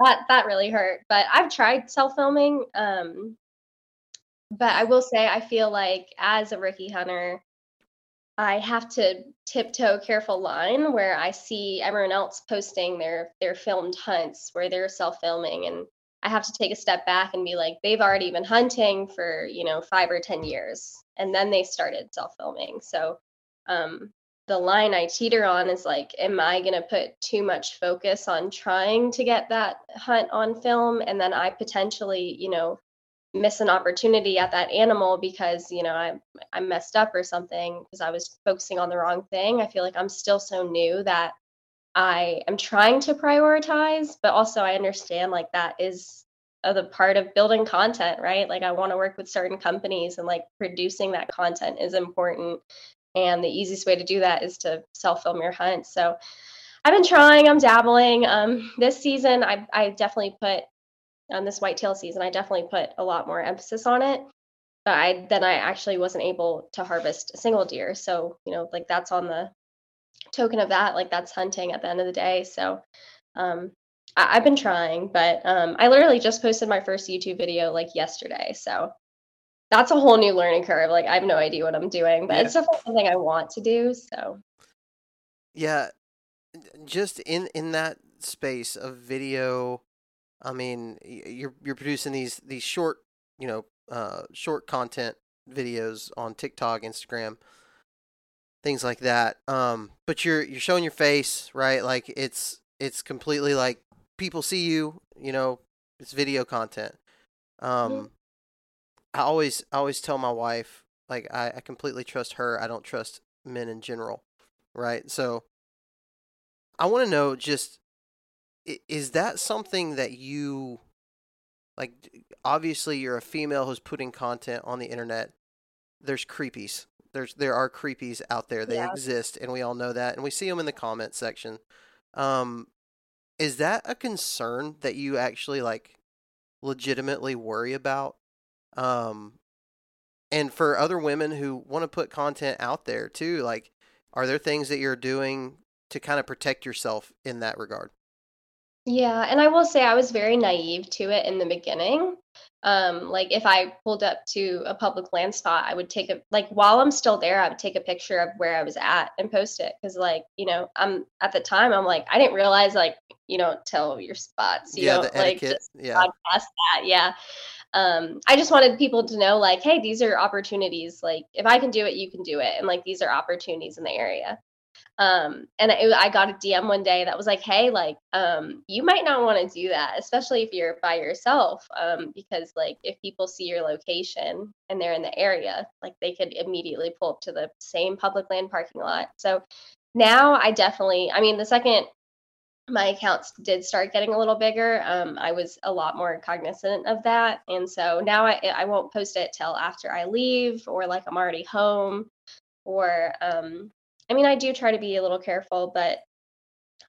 that that really hurt. But I've tried self filming. Um, but I will say, I feel like as a rookie hunter, I have to tiptoe careful line where I see everyone else posting their their filmed hunts where they're self filming and I have to take a step back and be like they've already been hunting for, you know, 5 or 10 years and then they started self filming. So um the line I teeter on is like am I going to put too much focus on trying to get that hunt on film and then I potentially, you know, miss an opportunity at that animal because you know I I messed up or something because I was focusing on the wrong thing. I feel like I'm still so new that I am trying to prioritize, but also I understand like that is uh, the part of building content, right? Like I want to work with certain companies and like producing that content is important. And the easiest way to do that is to self film your hunt. So I've been trying, I'm dabbling. Um, this season, I, I definitely put on this whitetail season, I definitely put a lot more emphasis on it. But I then I actually wasn't able to harvest a single deer. So, you know, like that's on the token of that, like that's hunting at the end of the day. So um I, I've been trying, but um I literally just posted my first YouTube video like yesterday. So that's a whole new learning curve. Like I have no idea what I'm doing, but it's definitely something I want to do. So Yeah, just in in that space of video, I mean, you're you're producing these these short, you know, uh, short content videos on TikTok, Instagram, things like that. Um, but you're you're showing your face, right? Like it's it's completely like people see you, you know, it's video content. Um, I always I always tell my wife like I, I completely trust her. I don't trust men in general, right? So I want to know just is that something that you like obviously you're a female who's putting content on the internet. There's creepies. There's there are creepies out there. They Yeah. exist and we all know that and we see them in the comment section. Um is that a concern that you actually like legitimately worry about? Um and for other women who want to put content out there too, like are there things that you're doing to kind of protect yourself in that regard? Yeah, and I will say I was very naive to it in the beginning. Um, like if I pulled up to a public land spot, I would take a like while I'm still there, I would take a picture of where I was at and post it because like, you know, I'm at the time I'm like I didn't realize like you don't tell your spots. You yeah, don't the like just Yeah. broadcast that. Yeah. Um, I just wanted people to know like, hey, these are opportunities. Like if I can do it, you can do it. And like these are opportunities in the area um and I, I got a dm one day that was like hey like um you might not want to do that especially if you're by yourself um because like if people see your location and they're in the area like they could immediately pull up to the same public land parking lot so now i definitely i mean the second my accounts did start getting a little bigger um, i was a lot more cognizant of that and so now I, I won't post it till after i leave or like i'm already home or um, I mean, I do try to be a little careful, but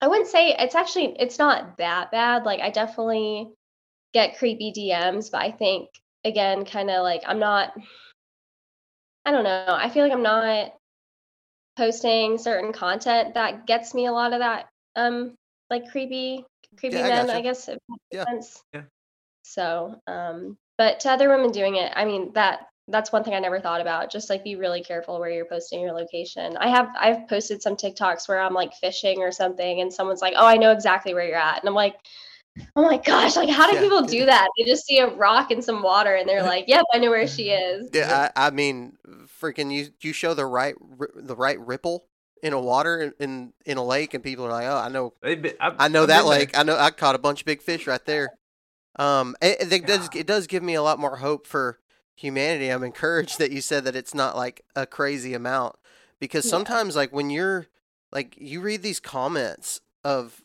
I wouldn't say it's actually it's not that bad. Like I definitely get creepy DMs, but I think again, kind of like I'm not I don't know. I feel like I'm not posting certain content that gets me a lot of that um like creepy creepy Yeah, I men, gotcha. I guess if makes Yeah. sense. Yeah. So, um but to other women doing it, I mean that that's one thing I never thought about. Just like be really careful where you're posting your location. I have I've posted some TikToks where I'm like fishing or something and someone's like, "Oh, I know exactly where you're at." And I'm like, "Oh my gosh, like how do Yeah. people do that? They just see a rock and some water and they're *laughs* like, "Yep, I know where she *laughs* is." Yeah, I, I mean, freaking you you show the right the right ripple in a water in, in a lake, and people are like, oh, I know They've been- I've- know that been there. lake. I know I caught a bunch of big fish right there. Um, it, it does it does give me a lot more hope for humanity. I'm encouraged that you said that it's not like a crazy amount because Yeah. sometimes like when you're like you read these comments of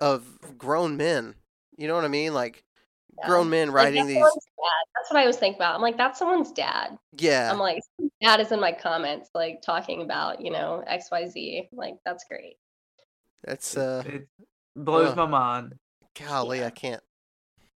of grown men. You know what I mean? Like Yeah. grown men Like, writing that's these. Dad. That's what I was thinking about. I'm like, that's someone's dad. Yeah, I'm like, dad is in my comments, like talking about, you know, X, Y, Z. Like, that's great. that's uh, It blows Ugh. my mind. golly, yeah. I can't.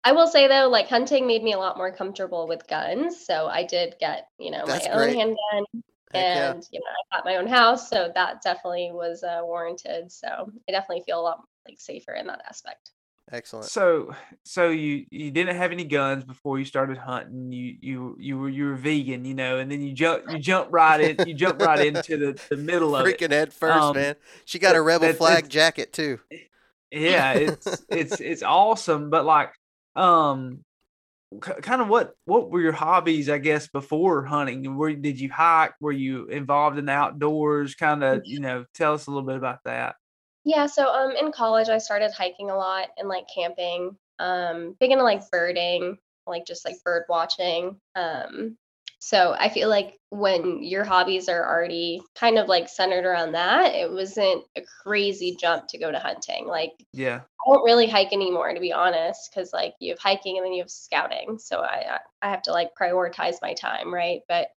I will say though, like hunting made me a lot more comfortable with guns. So I did get, you know, That's my own great. handgun Heck yeah. and you know, I got my own house, so that definitely was uh, warranted. So I definitely feel a lot like safer in that aspect. Excellent. So, so you you didn't have any guns before you started hunting. You you you were you were vegan, you know, and then you jump you jump right in you jump right *laughs* into the, the middle of it. Freaking head first, Um, man. She got a rebel flag jacket too. Yeah, it's it's it's awesome, but like um kind of what what were your hobbies i guess before hunting where did you hike were you involved in the outdoors kind of you know tell us a little bit about that Yeah, so um in college I started hiking a lot and like camping. Um big into like birding, like just like bird watching. Um so I feel like when your hobbies are already kind of like centered around that, it wasn't a crazy jump to go to hunting. Like yeah I don't really hike anymore to be honest cuz like you have hiking and then you have scouting. So I I I have to like prioritize my time, right? But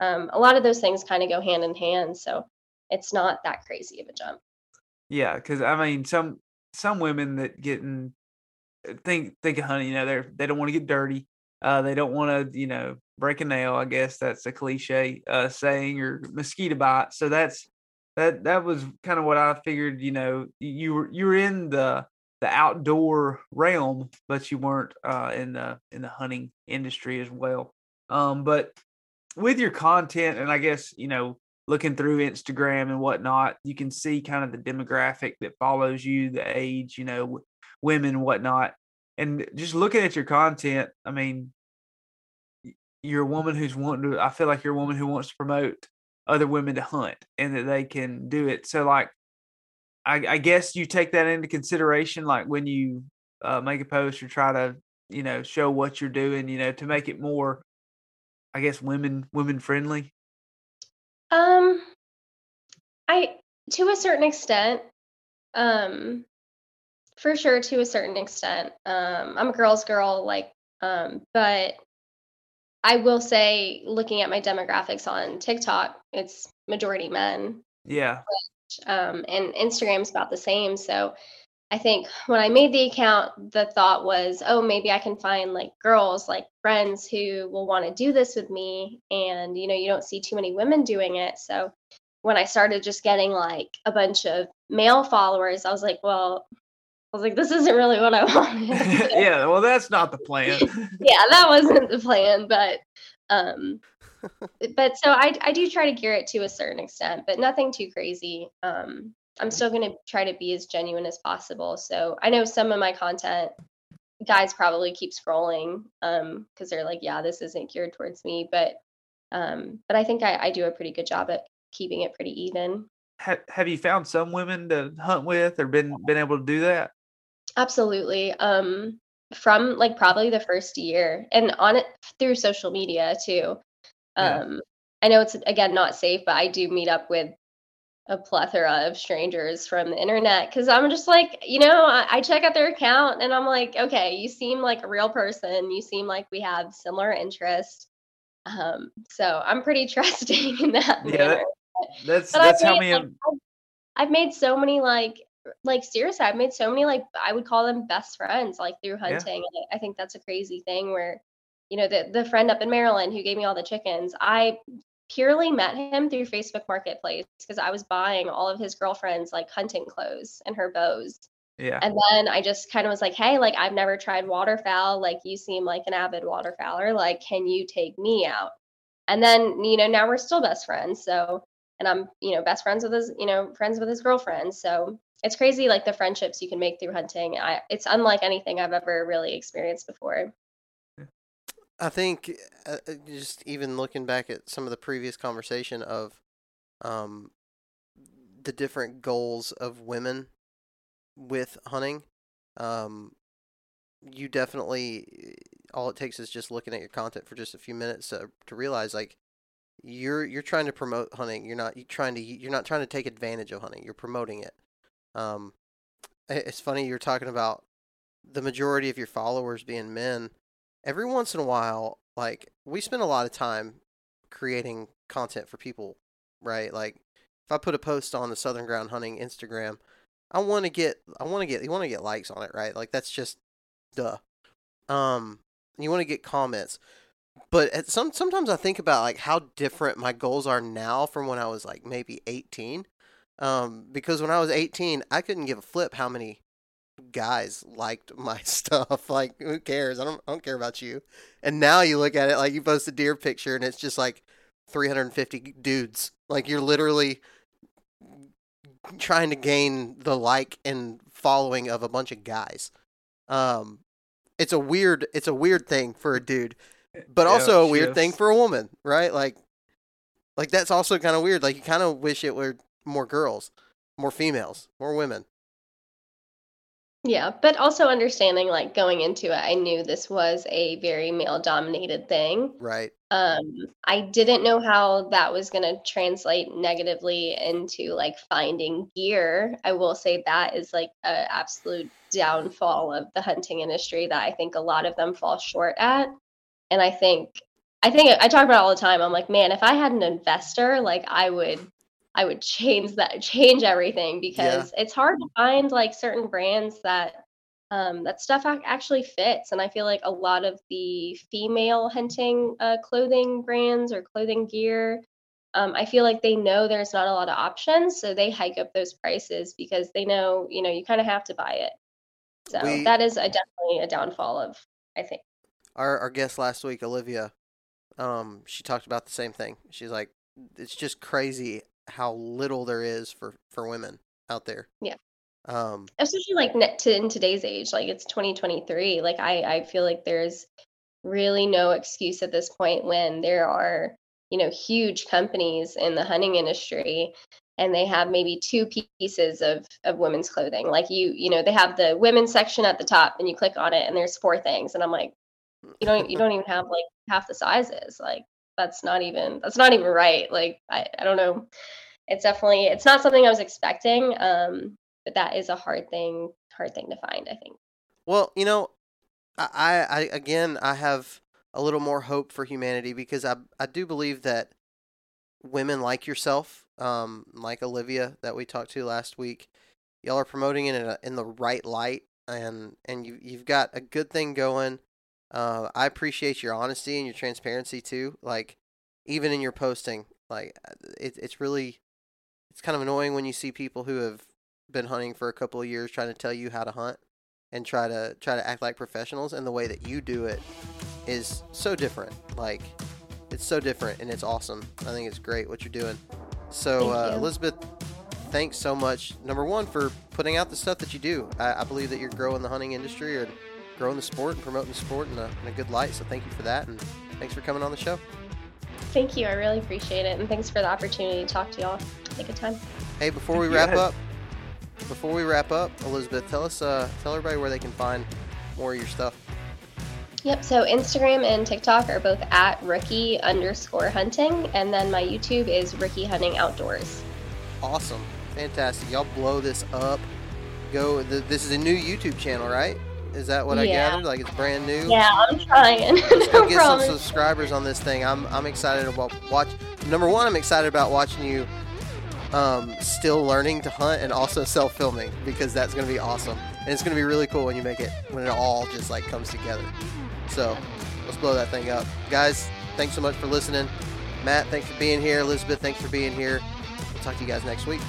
um a lot of those things kind of go hand in hand, so it's not that crazy of a jump. Yeah because i mean some some women that get in think think of hunting you know they're they don't want to get dirty uh they don't want to you know break a nail i guess that's a cliche uh saying or mosquito bite so that's that that was kind of what i figured you know you were you were in the the outdoor realm but you weren't uh in the in the hunting industry as well. Um but with your content and i guess you know looking through instagram and whatnot you can see kind of the demographic that follows you the age you know women whatnot. And just looking at your content i mean you're a woman who's wanting to i feel like you're a woman who wants to promote other women to hunt and that they can do it. So like i, I guess you take that into consideration like when you uh, make a post or try to you know show what you're doing you know to make it more i guess women women friendly Um, I to a certain extent, um, for sure to a certain extent. Um, I'm a girl's girl, like, um, but I will say, looking at my demographics on TikTok, it's majority men, yeah um, and Instagram's about the same. So I think when I made the account, the thought was, oh, maybe I can find like girls, like friends who will want to do this with me. And, you know, you don't see too many women doing it. So when I started just getting like a bunch of male followers, I was like, well, I was like, this isn't really what I *laughs* wanted. *laughs* yeah well that's not the plan *laughs* yeah, that wasn't the plan, but um but so I I do try to gear it to a certain extent, but nothing too crazy. Um I'm still going to try to be as genuine as possible. So I know some of my content guys probably keep scrolling um cuz they're like, yeah, this isn't geared towards me, but um but I think I I do a pretty good job at keeping it pretty even. have, have you found some women to hunt with or been been able to do that Absolutely. Um, from like probably the first year and on it through social media too. Yeah. Um, I know it's again not safe, but I do meet up with a plethora of strangers from the internet because I'm just like, you know, I, I check out their account and I'm like, okay, you seem like a real person. You seem like we have similar interests. Um, so I'm pretty *laughs* trusting in that Yeah, manner. that's But that's I've how made, me like, I've, I've made so many like like seriously, I've made so many like I would call them best friends like through Yeah. hunting. And I I think that's a crazy thing where, you know, the the friend up in Maryland who gave me all the chickens, I purely met him through Facebook Marketplace because I was buying all of his girlfriend's like hunting clothes and her bows. yeah And then I just kind of was like, hey, like I've never tried waterfowl. Like you seem like an avid waterfowler. Like, can you take me out? And then, you know, now we're still best friends. So, and I'm, you know, best friends with his, you know, friends with his girlfriend. So it's crazy, like the friendships you can make through hunting. I, it's unlike anything I've ever really experienced before. I think uh, uh, just even looking back at some of the previous conversation of um, the different goals of women with hunting, um, you definitely all it takes is just looking at your content for just a few minutes to, to realize like you're you're trying to promote hunting. You're not you trying to you're not trying to take advantage of hunting. You're promoting it. Um, it's funny you're talking about the majority of your followers being men. Every once in a while, like we spend a lot of time creating content for people, right? Like if I put a post on the Southern Ground Hunting Instagram, I want to get I want to get you want to get likes on it, right? Like that's just duh. Um, you want to get comments, but at some sometimes I think about like how different my goals are now from when I was like maybe eighteen. Um, because when I was eighteen, I couldn't give a flip how many guys liked my *laughs* stuff. Like, who cares? I don't, I don't care about you. And now you look at it like you post a deer picture and it's just like 350 dudes. Like you're literally trying to gain the like and following of a bunch of guys. Um, it's a weird, it's a weird thing for a dude, but also Yeah, a weird thing for a woman, right? Like, like that's also kind of weird. Like you kind of wish it were more girls, more females, more women. Yeah, but also understanding like going into it, I knew this was a very male dominated thing. Right. Um, I didn't know how that was going to translate negatively into like finding gear. I will say that is like an absolute downfall of the hunting industry that I think a lot of them fall short at. And I think, I think I talk about it all the time. I'm like, man, if I had an investor, like I would, I would change that, change everything because it's hard to find like certain brands that um, that stuff actually fits. And I feel like a lot of the female hunting uh, clothing brands or clothing gear, um, I feel like they know there's not a lot of options, so they hike up those prices because they know, you know, you kind of have to buy it. So We- that is a, definitely a downfall of, I think. our our guest last week, Olivia, um, she talked about the same thing. She's like, it's just crazy how little there is for for women out there. Yeah. Um, especially like net to in today's age like it's 2023 like i i feel like there's really no excuse at this point when there are you know huge companies in the hunting industry and they have maybe two pieces of of women's clothing like you you know they have the women's section at the top and you click on it and there's four things and i'm like you don't you *laughs* don't even have like half the sizes like that's not even that's not even right. Like i, I don't know. It's definitely it's not something i was expecting um but that is a hard thing hard thing to find i think. Well, you know, I, I again I have a little more hope for humanity because I I do believe that women like yourself, um, like Olivia that we talked to last week, y'all are promoting it in a, in the right light, and and you you've got a good thing going. Uh, I appreciate your honesty and your transparency too. Like even in your posting, like uh, it, it's really it's kind of annoying when you see people who have been hunting for a couple of years trying to tell you how to hunt and try to try to act like professionals and the way that you do it is so different like it's so different and it's awesome. I think it's great what you're doing. So Thank uh, elizabeth thanks so much number one for putting out the stuff that you do. I, I believe that you're growing the hunting industry or growing the sport and promoting the sport in a, in a good light so thank you for that and thanks for coming on the show thank you i really appreciate it and thanks for the opportunity to talk to y'all take a time hey before we wrap Yes. up before we wrap up elizabeth tell us uh, tell everybody where they can find more of your stuff Yep. So Instagram and TikTok are both at rookie underscore hunting, and then my YouTube is Rookie Hunting Outdoors. Awesome. Fantastic. Y'all blow this up. Go. Th- this is a new YouTube channel, right? Is that what I gathered? Like it's brand new? Yeah, I'm trying. *laughs* No get promise. some subscribers on this thing. I'm, I'm excited about watch. Number one, I'm excited about watching you um, still learning to hunt and also self filming because that's going to be awesome. And it's going to be really cool when you make it, when it all just like comes together. So let's blow that thing up. Guys, thanks so much for listening. Matt, thanks for being here. Elizabeth, thanks for being here. We'll talk to you guys next week.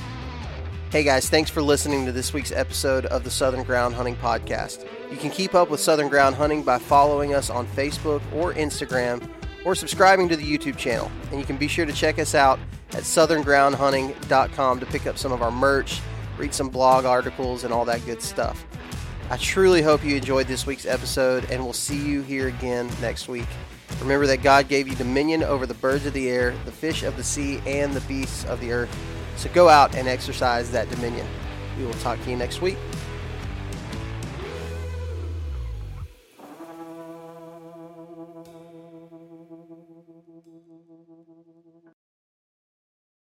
Hey guys, thanks for listening to this week's episode of the Southern Ground Hunting Podcast. You can keep up with Southern Ground Hunting by following us on Facebook or Instagram or subscribing to the YouTube channel. And you can be sure to check us out at southerngroundhunting.com to pick up some of our merch, read some blog articles, and all that good stuff. I truly hope you enjoyed this week's episode, and we'll see you here again next week. Remember that God gave you dominion over the birds of the air, the fish of the sea, and the beasts of the earth. So go out and exercise that dominion. We will talk to you next week.